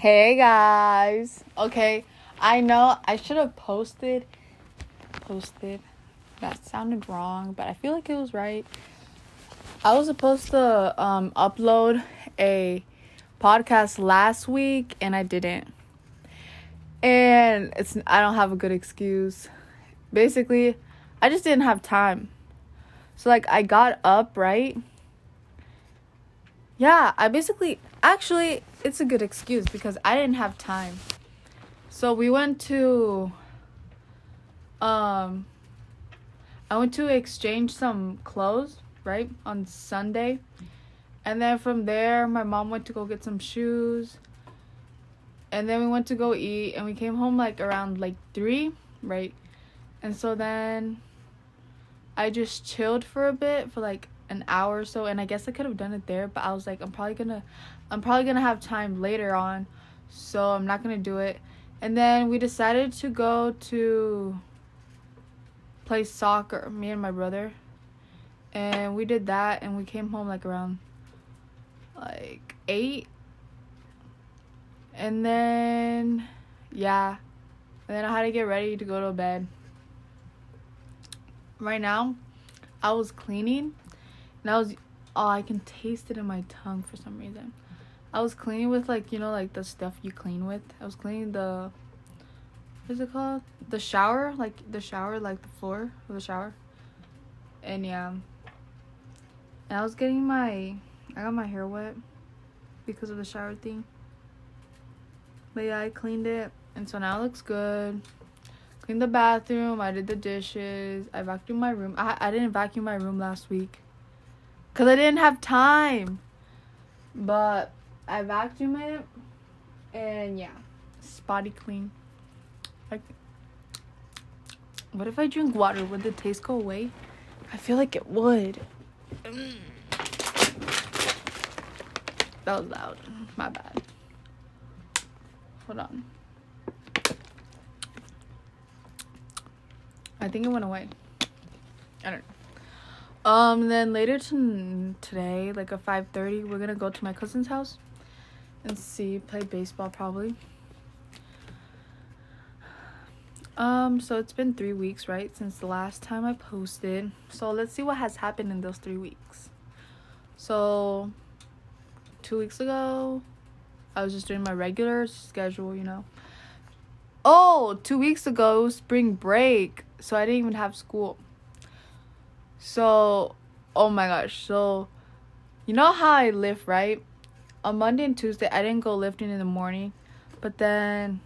Hey guys. Okay, I know I should have posted posted. That sounded wrong, but I feel like it was right. I was supposed to um upload a podcast last week and I didn't. And it's I don't have a good excuse. Basically, I just didn't have time. So like I got up, right? Yeah, I basically actually it's a good excuse because I didn't have time. So we went to um I went to exchange some clothes, right? On Sunday. And then from there my mom went to go get some shoes. And then we went to go eat and we came home like around like 3, right? And so then I just chilled for a bit for like an hour or so and I guess I could have done it there, but I was like I'm probably going to I'm probably to have time later on. So I'm not to do it. And then we decided to go to play soccer, me and my brother. And we did that and we came home like around like 8. And then yeah. And then I had to get ready to go to bed. Right now, I was cleaning and I was oh, I can taste it in my tongue for some reason. I was cleaning with like, you know, like the stuff you clean with. I was cleaning the what is it called? The shower, like the shower, like the floor of the shower. And yeah. And I was getting my I got my hair wet because of the shower thing. But yeah, I cleaned it and so now it looks good. Cleaned the bathroom, I did the dishes, I vacuumed my room. I I didn't vacuum my room last week. Cause I didn't have time. But I vacuumed it and yeah. Spotty clean. Like what if I drink water? Would the taste go away? I feel like it would. That was loud. My bad. Hold on. I think it went away. I don't know. Um, then later to today, like at five thirty, we're gonna go to my cousin's house and see play baseball probably. Um, so it's been three weeks, right, since the last time I posted. So let's see what has happened in those three weeks. So, two weeks ago, I was just doing my regular schedule, you know. Oh, two weeks ago, spring break, so I didn't even have school. So, oh my gosh, so you know how I live, right? On Monday and Tuesday, I didn't go lifting in the morning, but then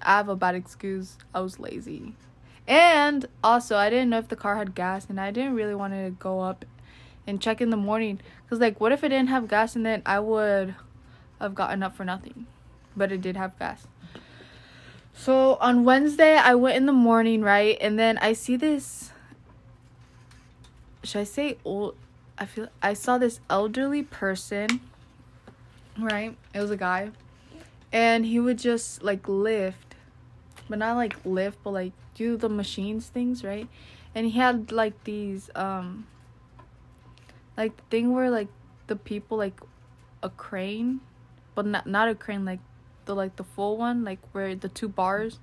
I have a bad excuse. I was lazy. And also, I didn't know if the car had gas, and I didn't really want to go up and check in the morning. Because, like, what if it didn't have gas, and then I would have gotten up for nothing? But it did have gas. So, on Wednesday, I went in the morning, right? And then I see this. Should I say old? I feel I saw this elderly person, right? It was a guy. And he would just like lift but not like lift but like do the machines things right and he had like these um like thing where like the people like a crane but not not a crane like the like the full one like where the two bars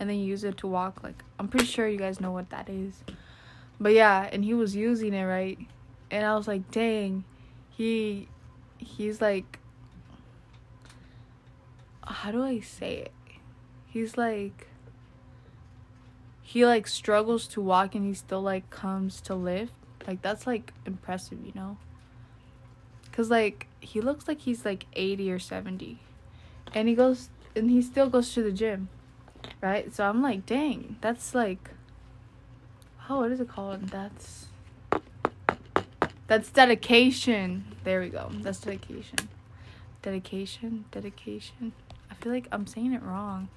and then you use it to walk like i'm pretty sure you guys know what that is but yeah and he was using it right and i was like dang he he's like how do i say it? He's like he like struggles to walk and he still like comes to lift. Like that's like impressive you know? Because like he looks like he's like 80 or 70 and he goes and he still goes to the gym right? So i'm like dang that's like oh what is it called? That's that's dedication. There we go. That's dedication. Dedication dedication i feel like i'm saying it wrong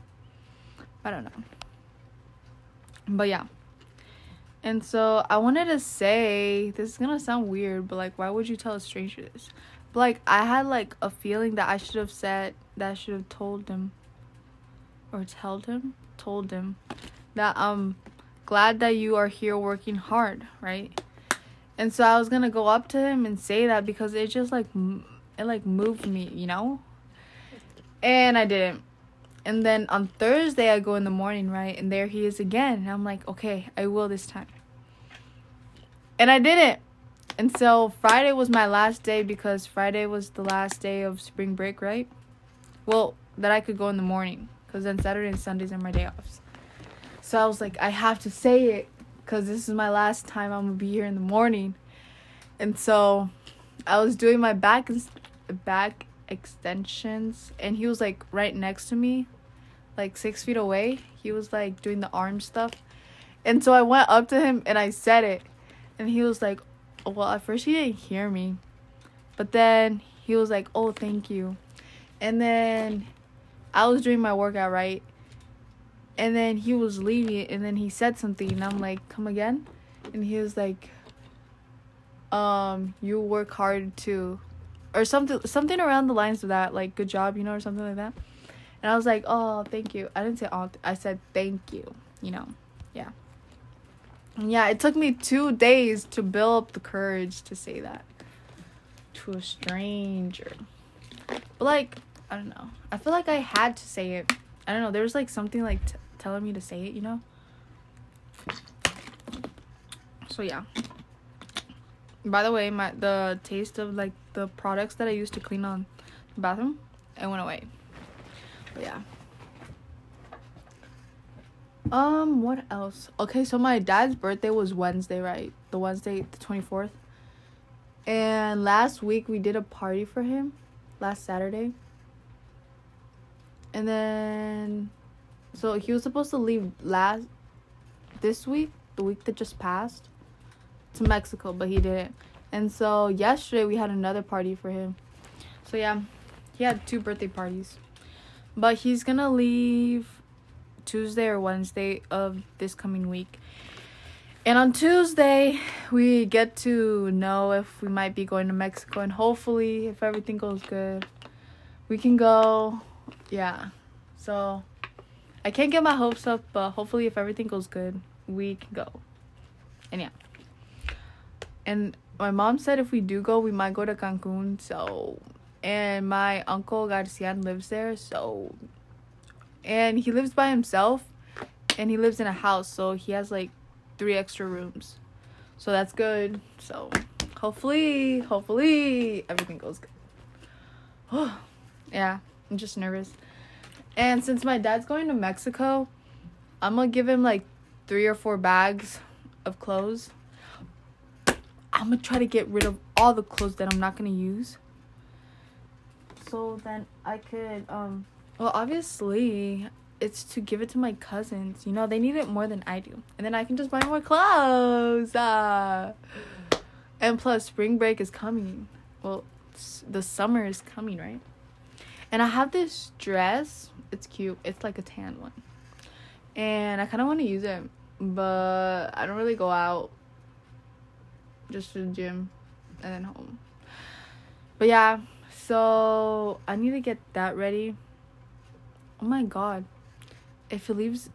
I don't know. But yeah. And so I wanted to say this is gonna sound weird, but like why would you tell a stranger this? But like I had like a feeling that I should have said that I should have told him or told him told him that I'm glad that you are here working hard, right? And so I was gonna go up to him and say that because it just like it like moved me, you know. And I didn't. And then on Thursday, I go in the morning, right? And there he is again. And I'm like, okay, I will this time. And I didn't. And so Friday was my last day because Friday was the last day of spring break, right? Well, that I could go in the morning because then Saturday and Sundays are my day offs. So I was like, I have to say it because this is my last time I'm gonna be here in the morning. And so I was doing my back and back extensions, and he was like right next to me, like six feet away. He was like doing the arm stuff, and so I went up to him and I said it, and he was like, "Well, at first he didn't hear me, but then he was like, "Oh, thank you," and then I was doing my workout right, and then he was leaving, and then he said something, and I'm like, "Come again," and he was like um you work hard to or something something around the lines of that like good job you know or something like that. And i was like oh thank you. I didn't say oh i said thank you you know yeah. And yeah it took me two days to build up the courage to say that to a stranger. But like i don't know. I feel like i had to say it. I don't know. There was like something like t- telling me to say it you know? So yeah by the way, my the taste of like the products that I used to clean on the bathroom, it went away. But yeah. Um, what else? Okay, so my dad's birthday was Wednesday, right? The Wednesday, the 24th. And last week we did a party for him last Saturday. And then so he was supposed to leave last this week, the week that just passed to Mexico, but he didn't. And so yesterday we had another party for him. So yeah, he had two birthday parties. But he's gonna leave Tuesday or Wednesday of this coming week. And on Tuesday, we get to know if we might be going to Mexico. And hopefully, if everything goes good, we can go. Yeah. So I can't get my hopes up, but hopefully, if everything goes good, we can go. And yeah and my mom said if we do go, we might go to Cancun. So, and my uncle Garcian lives there. So, and he lives by himself, and he lives in a house. So he has like three extra rooms. So that's good. So hopefully, hopefully everything goes good. Oh, yeah, I'm just nervous. And since my dad's going to Mexico, I'm gonna give him like three or four bags of clothes I'm gonna try to get rid of all the clothes that I'm not gonna use. So then I could, um, well, obviously, it's to give it to my cousins. You know, they need it more than I do. And then I can just buy more clothes. Uh. And plus, spring break is coming. Well, the summer is coming, right? And I have this dress. It's cute. It's like a tan one. And I kind of want to use it, but I don't really go out just to the gym and then home. But yeah, so I need to get that ready. Oh my god. If he leaves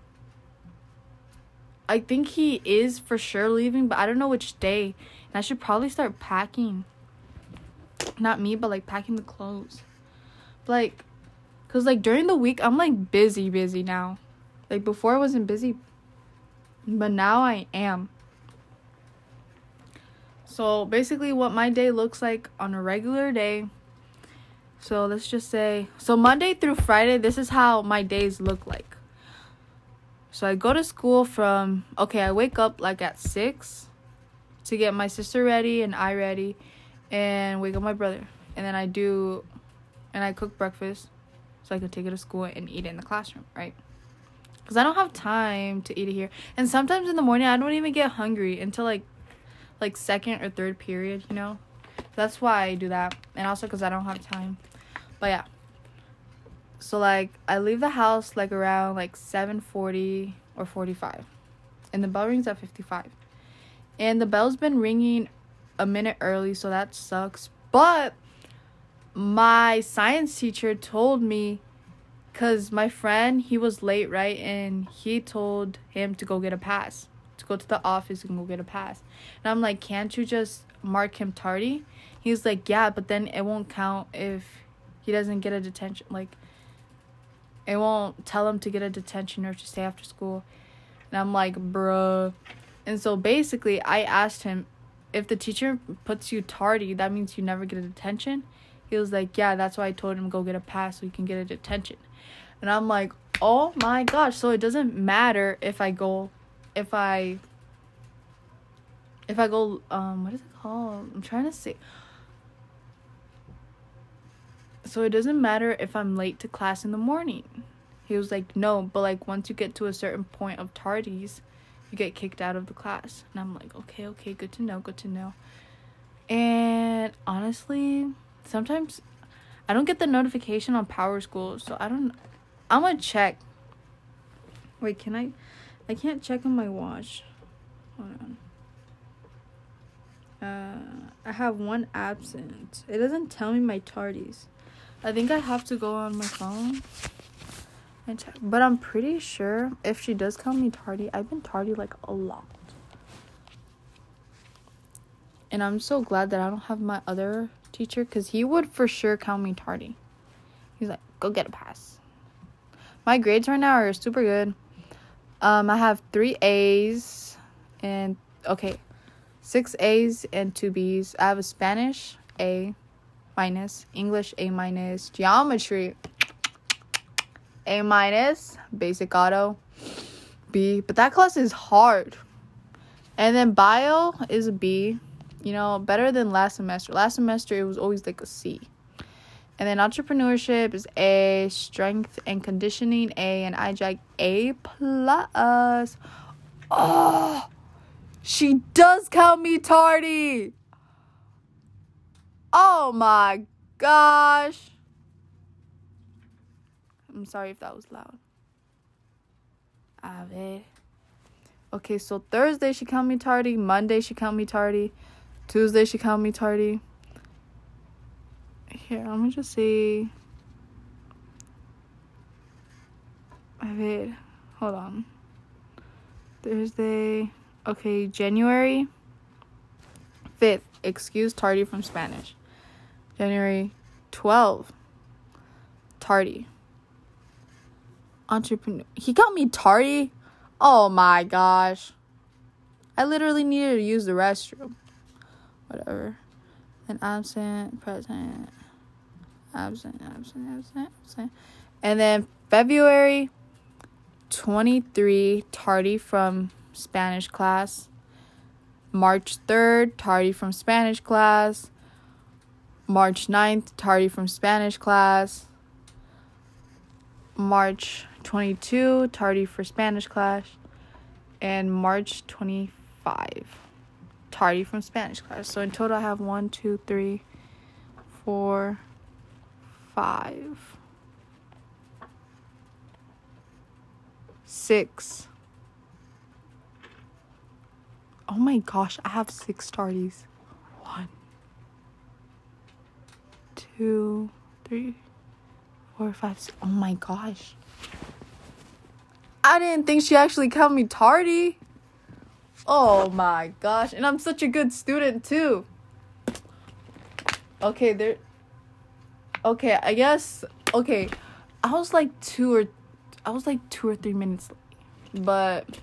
I think he is for sure leaving, but I don't know which day. And I should probably start packing. Not me, but like packing the clothes. But, like cuz like during the week I'm like busy busy now. Like before I wasn't busy, but now I am. So basically, what my day looks like on a regular day. So let's just say, so Monday through Friday, this is how my days look like. So I go to school from, okay, I wake up like at 6 to get my sister ready and I ready and wake up my brother. And then I do, and I cook breakfast so I can take it to school and eat it in the classroom, right? Because I don't have time to eat it here. And sometimes in the morning, I don't even get hungry until like like second or third period, you know? That's why I do that. And also because I don't have time. But yeah. So like I leave the house like around like 7:40 or 45. And the bell rings at 55. And the bell's been ringing a minute early, so that sucks. But my science teacher told me cuz my friend, he was late, right? And he told him to go get a pass to go to the office and go get a pass. And I'm like, can't you just mark him tardy? He's like, yeah, but then it won't count if he doesn't get a detention. Like, It won't tell him to get a detention or to stay after school. And I'm like, bruh. And so basically, I asked him if the teacher puts you tardy, that means you never get a detention. He was like, yeah, that's why I told him go get a pass so he can get a detention. And I'm like, oh my gosh. So it doesn't matter if I go, if I, if I go, um, what is it called? I'm trying to say. So it doesn't matter if I'm late to class in the morning. He was like, no, but like once you get to a certain point of tardies, you get kicked out of the class. And I'm like, okay, okay, good to know, good to know. And honestly, sometimes I don't get the notification on PowerSchool, so I don't. I'm gonna check. Wait, can I? I can't check on my watch. Hold on. Uh, I have one absent. It doesn't tell me my tardies. I think I have to go on my phone and check. But I'm pretty sure if she does call me tardy, I've been tardy like a lot. And I'm so glad that I don't have my other teacher because he would for sure count me tardy. He's like, go get a pass. My grades right now are super good. Um, I have three A's and okay, six A's and two B's. I have a Spanish A minus, English A minus, geometry A minus, basic auto B. But that class is hard. And then bio is a B. You know, better than last semester. Last semester it was always like a C. And then entrepreneurship is A, strength and conditioning A, and IJAG A plus. Oh, she does count me tardy. Oh my gosh. I'm sorry if that was loud. A ver. Okay, so Thursday she count me tardy. Monday she count me tardy. Tuesday she count me tardy. Here, let me just see. A ver. Hold on. Thursday. Okay, January 5th. Excuse tardy from Spanish. January 12. Tardy. Entrepreneur. He called me tardy? Oh my gosh. I literally needed to use the restroom. Whatever. And absent, present, absent, absent, absent, absent. And then February 23, tardy from Spanish class. March 3rd, tardy from Spanish class. March 9th, tardy from Spanish class. March 22, tardy for Spanish class. And March 25, tardy from Spanish class. So in total, I have one, two, three, four, five, six. Oh my gosh, I have six tardies. One two, three, four, five, six. Oh my gosh. I didn't think she actually called me tardy. Oh my gosh. And I'm such a good student too. Okay, there. Okay, I guess. Okay, I was like two or. I was like two or three minutes late. But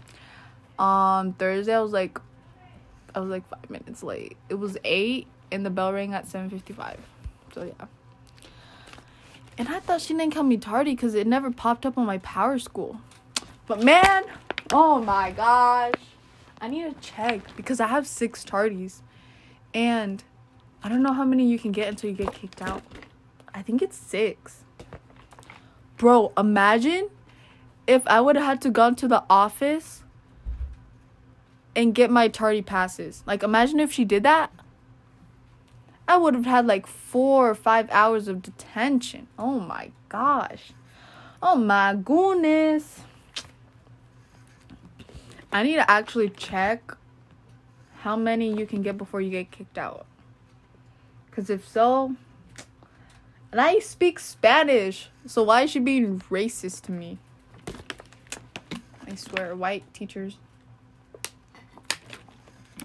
on Thursday, I was like. I was like five minutes late. It was eight and the bell rang at 7.55. So yeah. And I thought she didn't call me tardy because it never popped up on my PowerSchool. But man, oh my gosh. I need to check because I have six tardies. And I don't know how many you can get until you get kicked out. I think it's six. Bro, imagine if I would have had to go to the office and get my tardy passes. Like imagine if she did that. I would have had like four or five hours of detention. Oh my gosh. Oh my goodness. I need to actually check how many you can get before you get kicked out. Because if so, and I speak Spanish, so why is she being racist to me? I swear, white teachers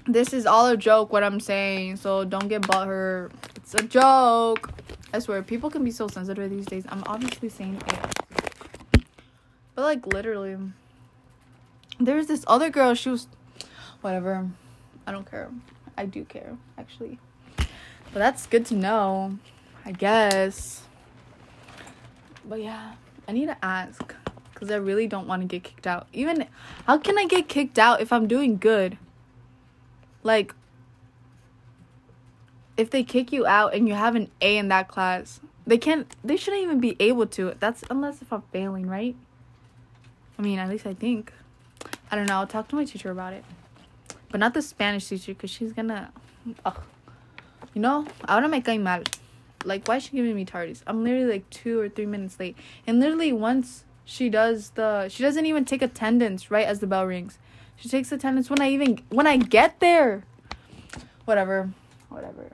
this is all a joke what i'm saying so don't get butthurt it's a joke i swear people can be so sensitive these days i'm obviously saying it But like literally, there's this other girl. She was, whatever. I don't care. I do care actually. But that's good to know, I guess. But yeah, I need to ask because I really don't want to get kicked out. Even how can I get kicked out if I'm doing good? Like, if they kick you out and you have an A in that class, they can't. They shouldn't even be able to. That's unless if I'm failing, right? I mean, at least I think. I don't know. I'll talk to my teacher about it, but not the Spanish teacher because she's gonna. Ugh. You know, I wanna make cae mal. Like, why is she giving me tardies? I'm literally like two or three minutes late, and literally once she does the, she doesn't even take attendance right as the bell rings. She takes attendance when I even when I get there. Whatever, whatever.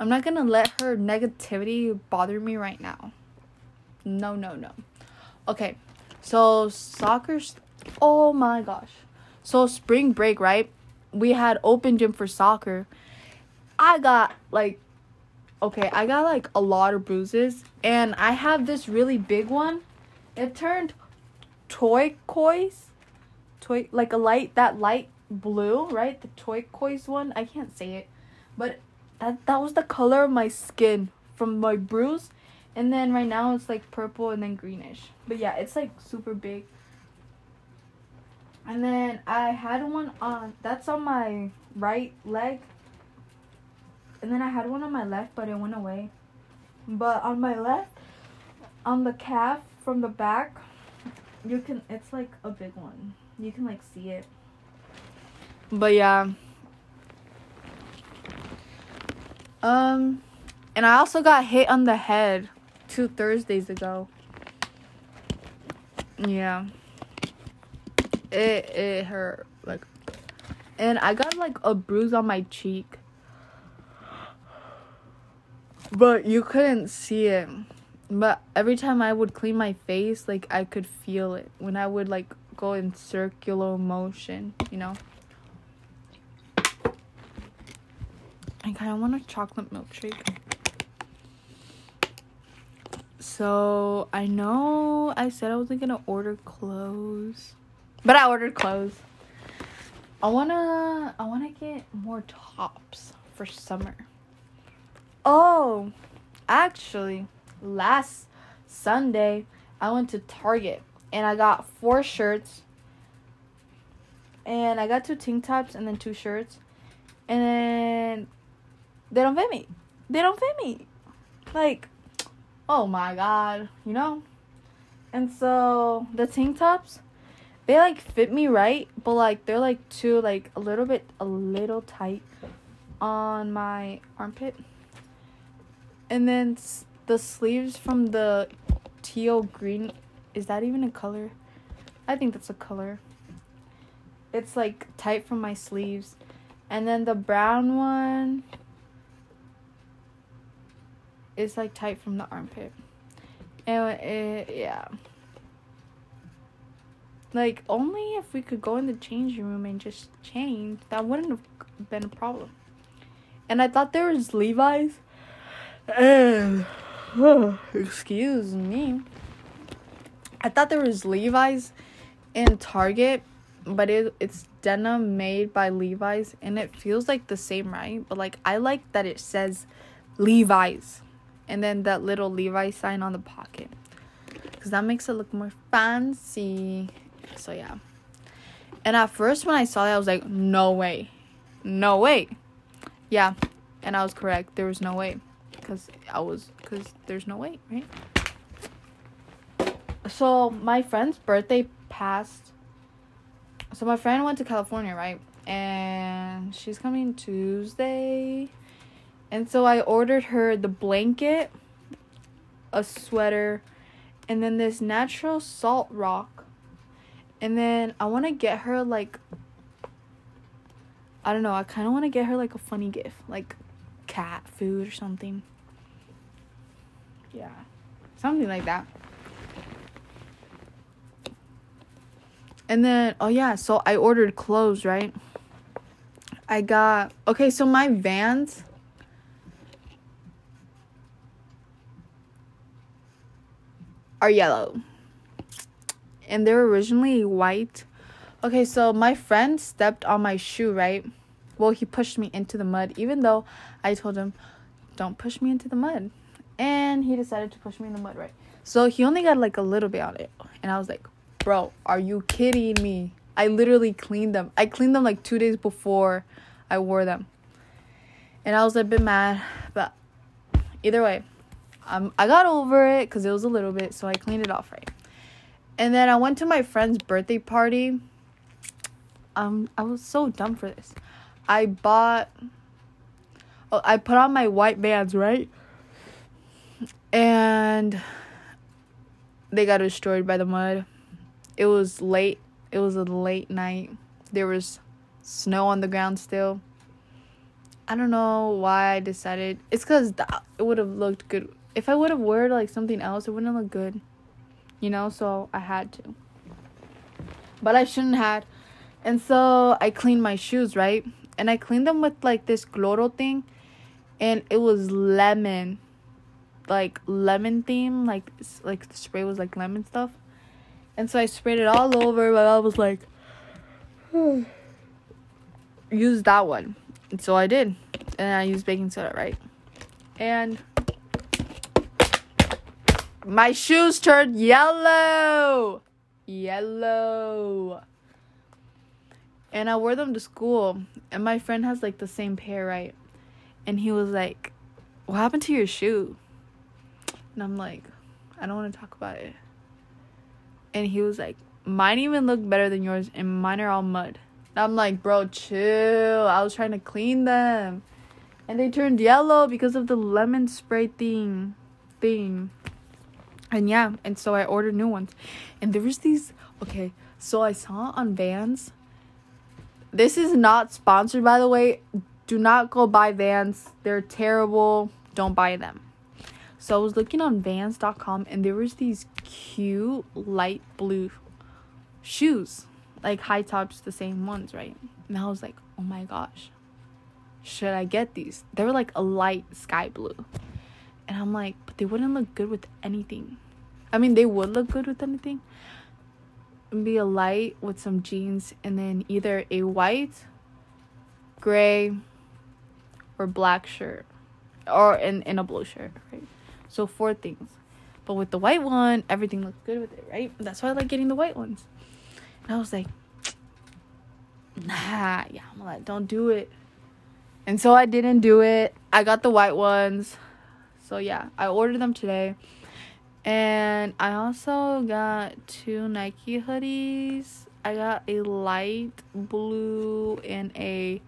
I'm not gonna let her negativity bother me right now. No, no, no. Okay, so soccer's. Oh my gosh. So spring break, right? We had open gym for soccer I got like okay, I got like a lot of bruises and I have this really big one. It turned toy turquoise. Toy like a light that light blue, right? The toy turquoise one. I can't say it. But that that was the color of my skin from my bruise. And then right now it's like purple and then greenish. But yeah, it's like super big. And then I had one on that's on my right leg and then I had one on my left, but it went away. But on my left, on the calf from the back, you can, it's like a big one. You can like see it. But yeah. Um, and I also got hit on the head two Thursdays ago. Yeah. It it hurt like and I got like a bruise on my cheek but you couldn't see it. But every time I would clean my face, like I could feel it when I would like go in circular motion, you know. I kind of want a chocolate milkshake. So I know I said I wasn't gonna order clothes, but I ordered clothes. I wanna I wanna get more tops for summer. Oh, actually, last Sunday I went to Target and I got four shirts. And I got two tank tops and then two shirts. And then they don't fit me. They don't fit me. Like, oh my god, you know? And so the tank tops, they like fit me right, but like they're like too like a little bit a little tight on my armpit and then the sleeves from the teal green is that even a color? I think that's a color. It's like tight from my sleeves. And then the brown one is like tight from the armpit. And it, yeah. Like only if we could go in the changing room and just change that wouldn't have been a problem. And i thought there was levi's and oh, excuse me. I thought there was Levi's in Target, but it it's denim made by Levi's and it feels like the same, right? But like I like that it says Levi's and then that little Levi sign on the pocket. Cuz that makes it look more fancy. So yeah. And at first when I saw that I was like, "No way. No way." Yeah. And I was correct. There was no way because I was because there's no way, right? So my friend's birthday passed. So my friend went to California, right? And she's coming Tuesday. And so I ordered her the blanket, a sweater, and then this natural salt rock. And then I want to get her like I don't know, I kind of want to get her like a funny gift, like cat food or something. Yeah. Something like that. And then, oh yeah, so I ordered clothes, right? I got, okay, so my vans. Are yellow. and they're originally white. Okay, so my friend stepped on my shoe, right? Well, he pushed me into the mud, even though I told him, don't push me into the mud. And he decided to push me in the mud, right? So he only got like a little bit on it. And I was like, bro, are you kidding me? I literally cleaned them. I cleaned them like two days before I wore them. And I was a bit mad, but either way, um, I got over it because it was a little bit, so I cleaned it off right. And then I went to my friend's birthday party. Um, I was so dumb for this. I bought. Oh, I put on my white Vans right? And they got destroyed by the mud. It was late. It was a late night. There was snow on the ground still. I don't know why I decided. It's because it would have looked good. If I would have worn like something else, it wouldn't look good. You know, so I had to. But I shouldn't have. And so I cleaned my shoes, right? And I cleaned them with like this cloro thing. And it was lemon. Like lemon theme. Like like the spray was like lemon stuff. And so I sprayed it all over, but I was like, use that one. And so I did. And I used baking soda, right? And my shoes turned yellow. Yellow. And I wore them to school. And my friend has like the same pair, right? And he was like, What happened to your shoe? And I'm like, I don't want to talk about it. And he was like, Mine even look better than yours, and mine are all mud. And I'm like, bro, chill. I was trying to clean them. And they turned yellow because of the lemon spray thing. Thing. And yeah, and so I ordered new ones. And there was these okay, so I saw on Vans. This is not sponsored by the way. Do not go buy Vans. They're terrible. Don't buy them. So I was looking on vans.com and there was these cute light blue shoes like high tops, the same ones, right? And I was like, oh my gosh, should I get these? They were like a light sky blue. And I'm like, but they wouldn't look good with anything. I mean, they would look good with anything. It'd be a light with some jeans and then either a white, gray, or black shirt. Or in, in a blue shirt, right? So four things. But with the white one, everything looks good with it, right? That's why I like getting the white ones. And I was like, nah, yeah, I'm like, don't do it. And so I didn't do it. I got the white ones. So yeah, I ordered them today. And I also got two Nike hoodies. I got a light blue and a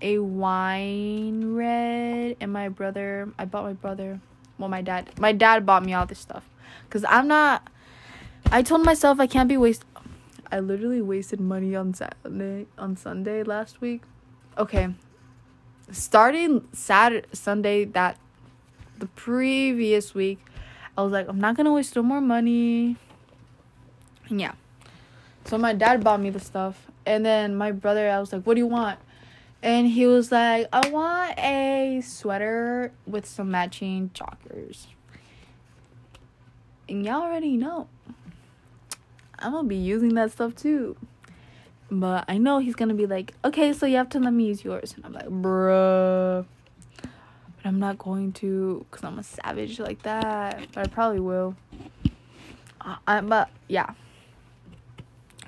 a wine red and my brother I bought my brother well my dad my dad bought me all this stuff cuz I'm not I told myself I can't be waste I literally wasted money on Saturday on Sunday last week. Okay. Starting Saturday Sunday that the previous week, I was like, I'm not gonna waste no more money. Yeah. So my dad bought me the stuff. And then my brother, I was like, What do you want? And he was like, I want a sweater with some matching joggers. And y'all already know. I'm gonna be using that stuff too. But I know he's gonna be like, okay, so you have to let me use yours. And I'm like, bruh. But I'm not going to because I'm a savage like that. But I probably will. Uh, I, but yeah.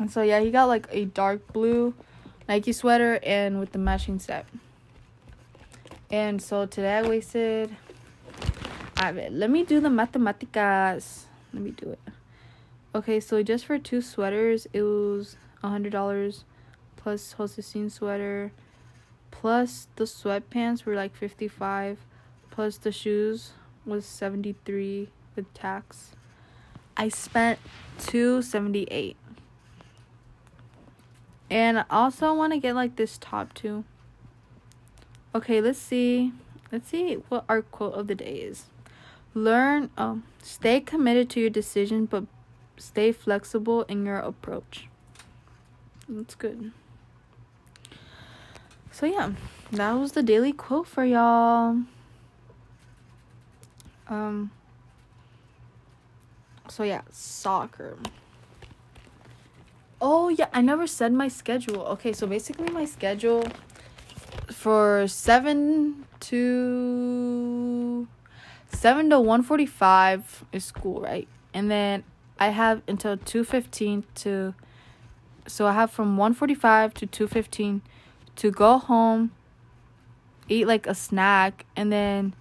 And so yeah, he got like a dark blue Nike sweater and with the matching set. And so today I wasted. I let me do the mathematicas. Let me do it. Okay, so just for two sweaters, it was a hundred dollars plus Josecine sweater, plus the sweatpants were like fifty five, plus the shoes was seventy three with tax. I spent two seventy eight. And also want to get like this top too. Okay, let's see. Let's see what our quote of the day is. Learn, um, stay committed to your decision, but stay flexible in your approach. That's good. So, yeah, that was the daily quote for y'all. Um, so, yeah, soccer. Oh yeah, I never said my schedule. Okay, so basically my schedule for 7 to 7 to 1:45 is school, right? And then I have until 2:15 to so I have from 1:45 to 2:15 to go home, eat like a snack and then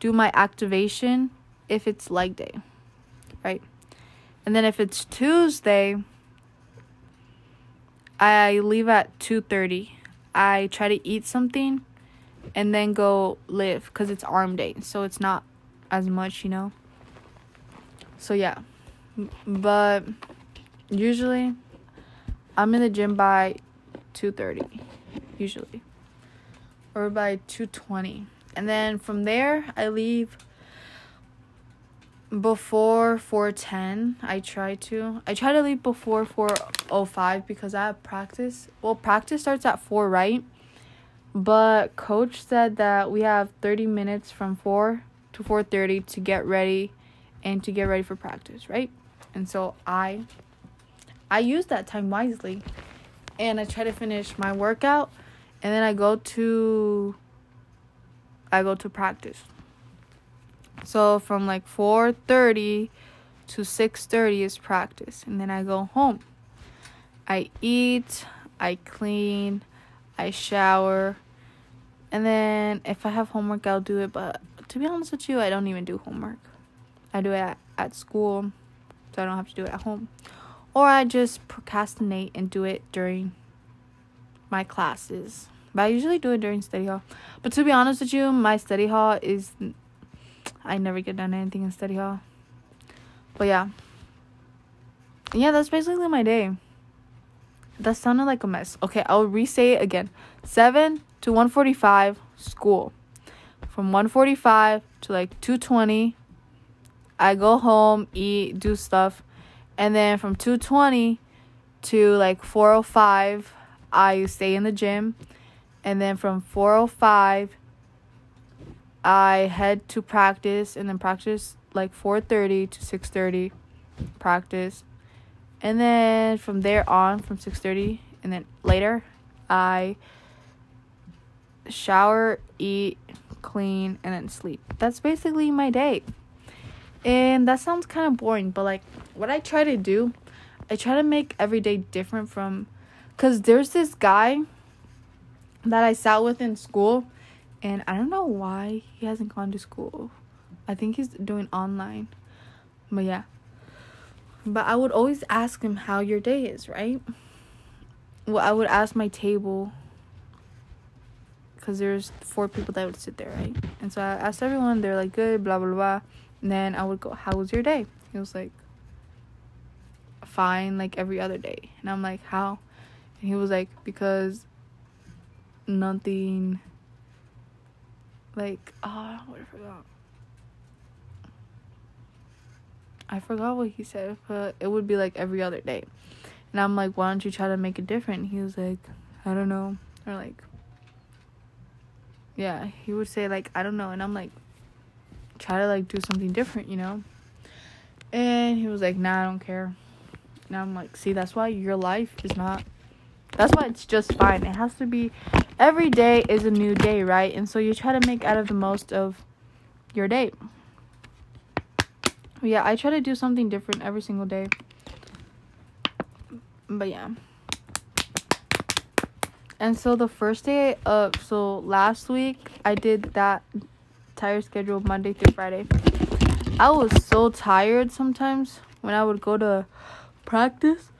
do my activation if it's leg day. Right? And then if it's Tuesday, I leave at 2:30. I try to eat something and then go live cuz it's arm day. So it's not as much, you know. So yeah. But usually I'm in the gym by 2:30 usually or by 2:20. And then from there I leave before 4:10. I try to. I try to leave before 4:05 because I have practice. Well, practice starts at 4, right? But coach said that we have 30 minutes from 4 to 4:30 to get ready and to get ready for practice, right? And so I I use that time wisely. And I try to finish my workout and then I go to I go to practice. So from like 4:30 to 6:30 is practice and then I go home. I eat, I clean, I shower. And then if I have homework, I'll do it, but to be honest with you, I don't even do homework. I do it at, at school, so I don't have to do it at home. Or I just procrastinate and do it during my classes. But I usually do it during study hall. But to be honest with you, my study hall is I never get done anything in study hall. But yeah. Yeah, that's basically my day. That sounded like a mess. Okay, I'll re-say it again. 7 to 145 school. From 145 to like 220 I go home, eat, do stuff. And then from 220 to like 405 I stay in the gym. And then from 405 I head to practice and then practice like 4:30 to 6:30 practice. And then from there on from 6:30 and then later I shower, eat, clean and then sleep. That's basically my day. And that sounds kind of boring, but like what I try to do, I try to make every day different from cuz there's this guy that I sat with in school and I don't know why he hasn't gone to school. I think he's doing online. But yeah. But I would always ask him how your day is, right? Well, I would ask my table because there's four people that would sit there, right? And so I asked everyone, they're like, good, blah, blah, blah. And then I would go, how was your day? He was like, fine, like every other day. And I'm like, how? And he was like, because nothing like ah, oh, what I forgot. I forgot what he said, but it would be like every other day. And I'm like, why don't you try to make it different? He was like, I don't know. Or like Yeah, he would say like, I don't know, and I'm like try to like do something different, you know? And he was like, Nah, I don't care. And I'm like, see, that's why your life is not that's why it's just fine. It has to be every day is a new day, right? And so you try to make out of the most of your day. Yeah, I try to do something different every single day. But yeah. And so the first day of so last week I did that entire schedule Monday through Friday. I was so tired sometimes when I would go to practice.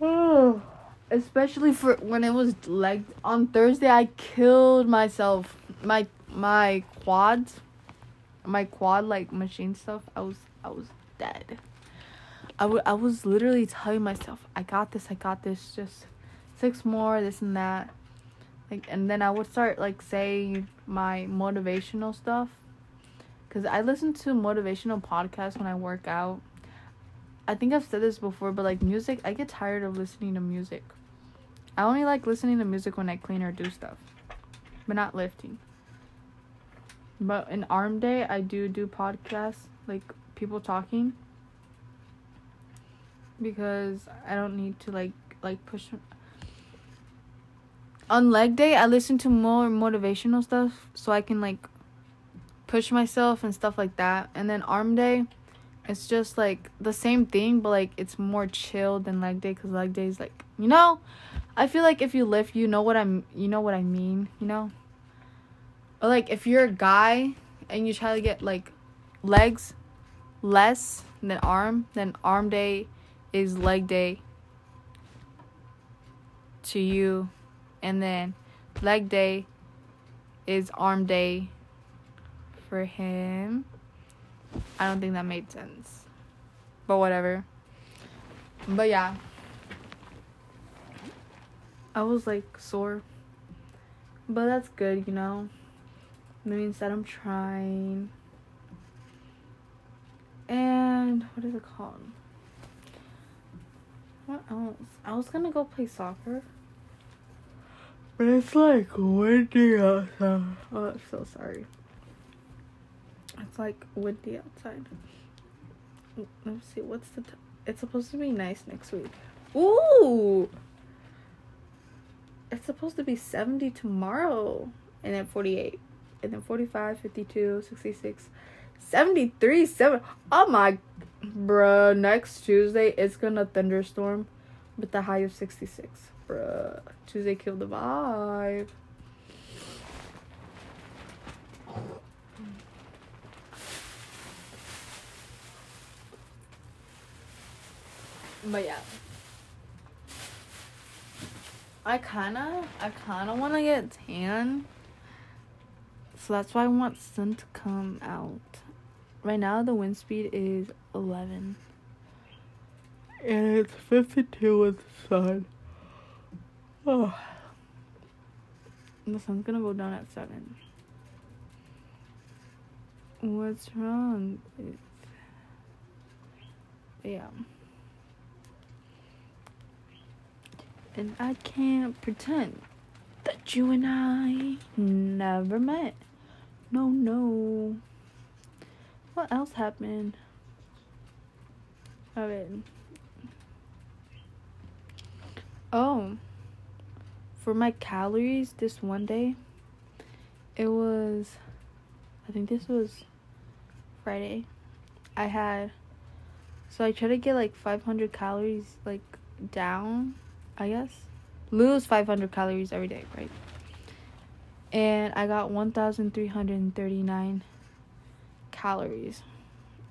Oh especially for when it was like on Thursday I killed myself. My my quads my quad like machine stuff, I was I was dead. I, w- I was literally telling myself, I got this, I got this, just six more, this and that. Like and then I would start like saying my motivational stuff. Cause I listen to motivational podcasts when I work out. I think I've said this before, but like music, I get tired of listening to music. I only like listening to music when I clean or do stuff, but not lifting. But in arm day, I do do podcasts, like people talking. because I don't need to like like push. On leg day, I listen to more motivational stuff so I can like push myself and stuff like that. And then arm day, it's just like the same thing, but like it's more chill than leg day because leg day is like you know, I feel like if you lift, you know what I'm, you know what I mean, you know. Or like if you're a guy and you try to get like legs less than arm, then arm day is leg day to you, and then leg day is arm day for him. I don't think that made sense. But whatever. But yeah. I was like sore. But that's good, you know. Means that I'm trying. And what is it called? What else? I was gonna go play soccer. But it's like windy outside. Oh, I'm so sorry. It's like windy outside. Let's see, what's the. It's supposed to be nice next week. Ooh! It's supposed to be 70 tomorrow. And then 48. And then 45, 52, 66, 73, 7. Oh my. Bruh, next Tuesday it's gonna thunderstorm with the high of 66. Bruh. Tuesday killed the vibe. But yeah. I kinda I kinda wanna get tan. So that's why I want sun to come out. Right now the wind speed is eleven. And it's fifty two with the sun. Oh. The sun's gonna go down at seven. What's wrong? It's, yeah. And I can't pretend that you and I never met. No, no. What else happened? I oh, for my calories this one day, it was, I think this was Friday. I had, so I tried to get like 500 calories like down I guess. Lose 500 calories every day, right? And I got 1,339 calories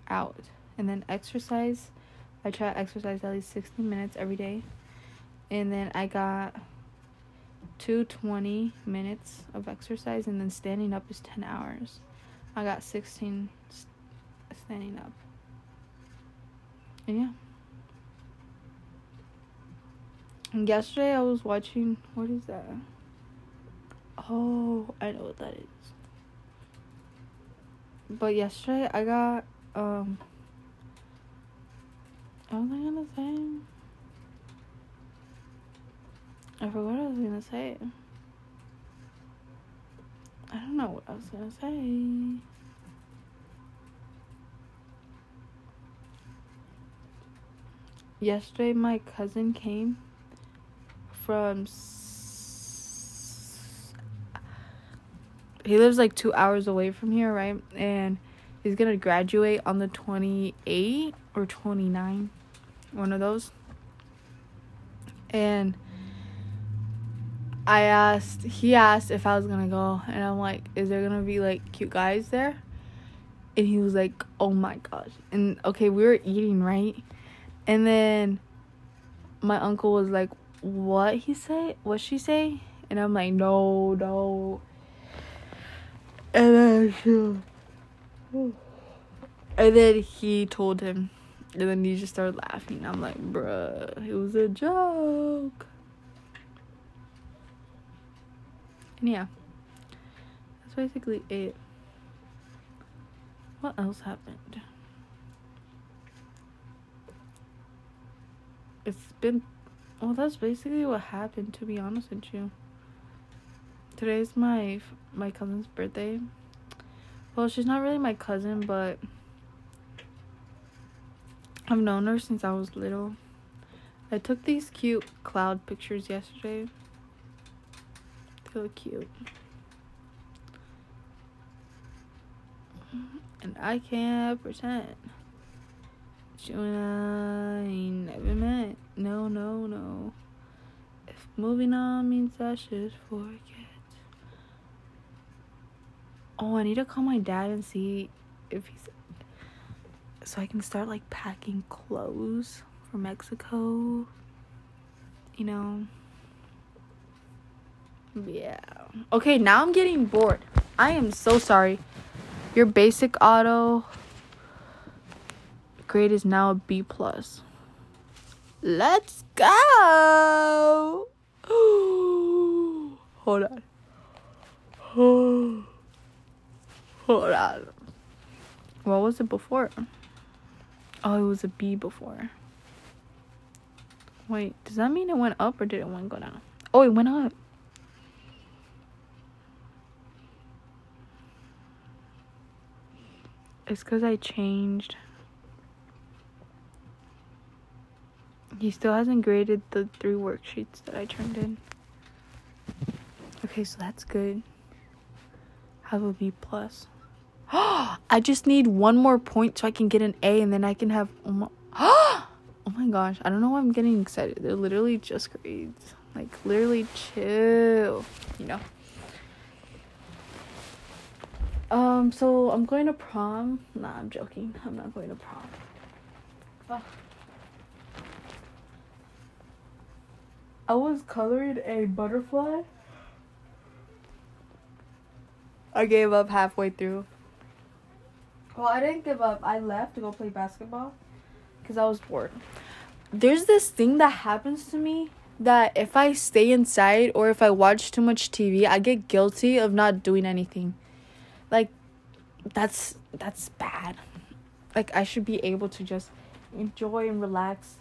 out. And then exercise, I try to exercise at least 60 minutes every day. And then I got 220 minutes of exercise, and then standing up is 10 hours. I got 16 standing up. And yeah. Yesterday I was watching what is that? Oh, I know what that is. But yesterday I got um what was I gonna say? I forgot what I was gonna say. I don't know what I was gonna say. Yesterday my cousin came from he lives like two hours away from here, right? And he's gonna graduate on the 28 or 29, one of those. And I asked, he asked if I was gonna go, and I'm like, is there gonna be like cute guys there? And he was like, oh my gosh. And okay, we were eating, right? And then my uncle was like, what he say? What she say? And I'm like, no, no. And then she, and then he told him, and then he just started laughing. I'm like, bruh, it was a joke. And yeah, that's basically it. What else happened? It's been well, that's basically what happened. To be honest with you, today's my my cousin's birthday. Well, she's not really my cousin, but I've known her since I was little. I took these cute cloud pictures yesterday. They look cute. And I can't pretend. You and I never met. No, no, no. If moving on means I should forget. Oh, I need to call my dad and see if he's. So I can start like packing clothes for Mexico. You know. Yeah. Okay, now I'm getting bored. I am so sorry. Your basic auto grade is now a B plus. Let's go. Hold on. Hold on. What was it before? Oh, it was a B before. Wait, does that mean it went up or did it went go down? Oh, it went up. It's because I changed. He still hasn't graded the three worksheets that I turned in. Okay, so that's good. Have a B plus. I just need one more point so I can get an A and then I can have oh my, oh my gosh, I don't know why I'm getting excited. They're literally just grades. Like literally chill, you know. Um, so I'm going to prom. Nah, I'm joking. I'm not going to prom. Oh. I was colored a butterfly. I gave up halfway through. Well, I didn't give up. I left to go play basketball because I was bored. There's this thing that happens to me that if I stay inside or if I watch too much TV, I get guilty of not doing anything. Like that's that's bad. Like I should be able to just enjoy and relax,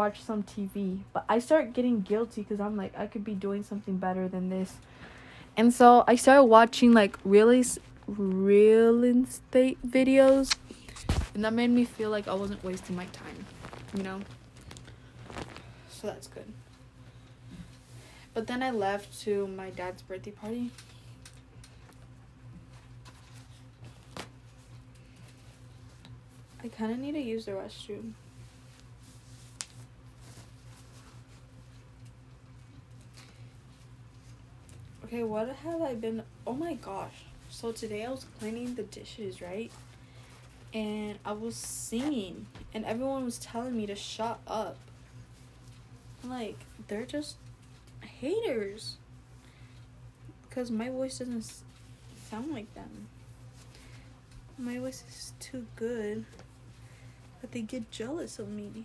watch some TV. But I start getting guilty cuz I'm like I could be doing something better than this. And so I started watching like really real estate videos and that made me feel like I wasn't wasting my time, you know? So that's good. But then I left to my dad's birthday party. I kind of need to use the restroom. Okay, what have I been? Oh my gosh. So today I was cleaning the dishes, right? And I was singing, and everyone was telling me to shut up. Like, they're just haters. Because my voice doesn't sound like them. My voice is too good. But they get jealous of me.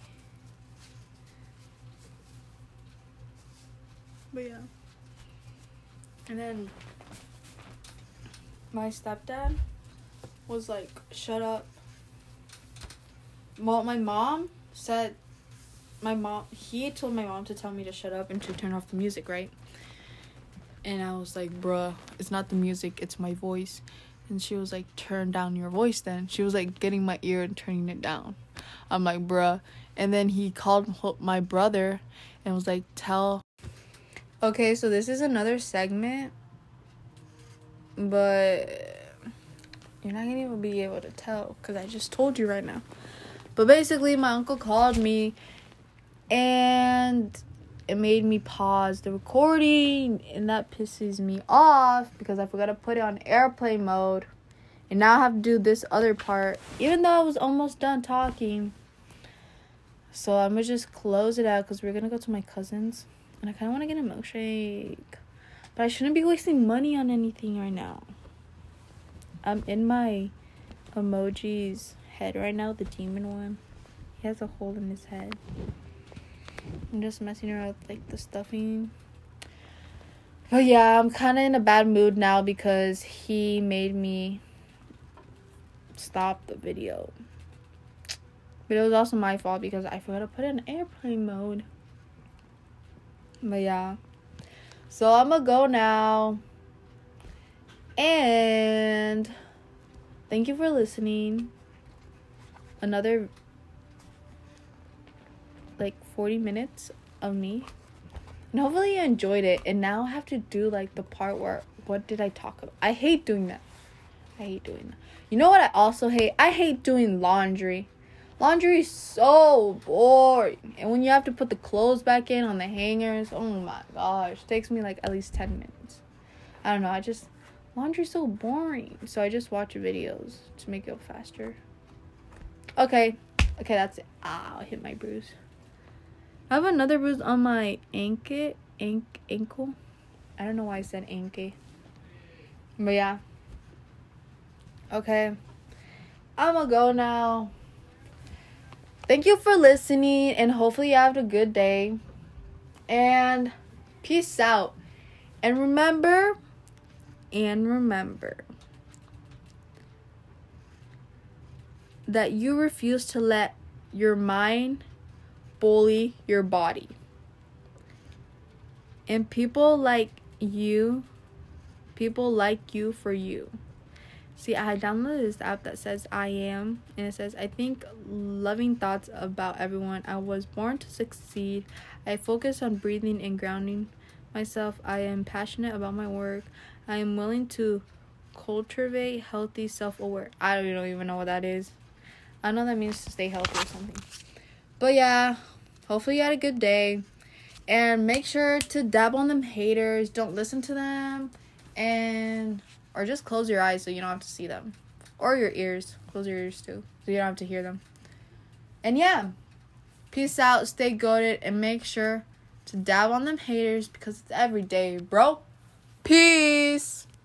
But yeah. And then my stepdad was like, shut up. Well, my mom said, my mom, he told my mom to tell me to shut up and to turn off the music, right? And I was like, bruh, it's not the music, it's my voice. And she was like, turn down your voice then. She was like getting my ear and turning it down. I'm like, bruh. And then he called my brother and was like, tell. Okay, so this is another segment but you're not gonna even be able to tell because I just told you right now. But basically, my uncle called me and it made me pause the recording, and that pisses me off because I forgot to put it on airplane mode. And now I have to do this other part, even though I was almost done talking. So I'm gonna just close it out because we're gonna go to my cousin's, and I kind of want to get a milkshake. But I shouldn't be wasting money on anything right now. I'm in my emoji's head right now, the demon one. He has a hole in his head. I'm just messing around with like the stuffing. But yeah, I'm kind of in a bad mood now because he made me stop the video. But it was also my fault because I forgot to put it in airplane mode. But yeah. So I'm gonna go now. And thank you for listening. Another like 40 minutes of me. And hopefully you enjoyed it. And now I have to do like the part where what did I talk about? I hate doing that. I hate doing that. You know what I also hate? I hate doing laundry. Laundry is so boring. And when you have to put the clothes back in on the hangers, oh my gosh, takes me like at least 10 minutes. I don't know, I just laundry's so boring. So I just watch videos to make it go faster. Okay. Okay, that's it. Ah, I hit my bruise. I have another bruise on my ankle. Ank- ankle. I don't know why I said ankle. But yeah. Okay. I'm gonna go now. Thank you for listening, and hopefully, you have a good day. And peace out. And remember, and remember that you refuse to let your mind bully your body. And people like you, people like you for you. See, I downloaded this app that says I am, and it says, I think loving thoughts about everyone. I was born to succeed. I focus on breathing and grounding myself. I am passionate about my work. I am willing to cultivate healthy self aware. I don't even know what that is. I know that means to stay healthy or something. But yeah, hopefully you had a good day. And make sure to dab on them haters. Don't listen to them. And or just close your eyes so you don't have to see them. Or your ears. Close your ears too. So you don't have to hear them. And yeah. Peace out, stay goaded, and make sure to dab on them haters because it's every day, bro. Peace.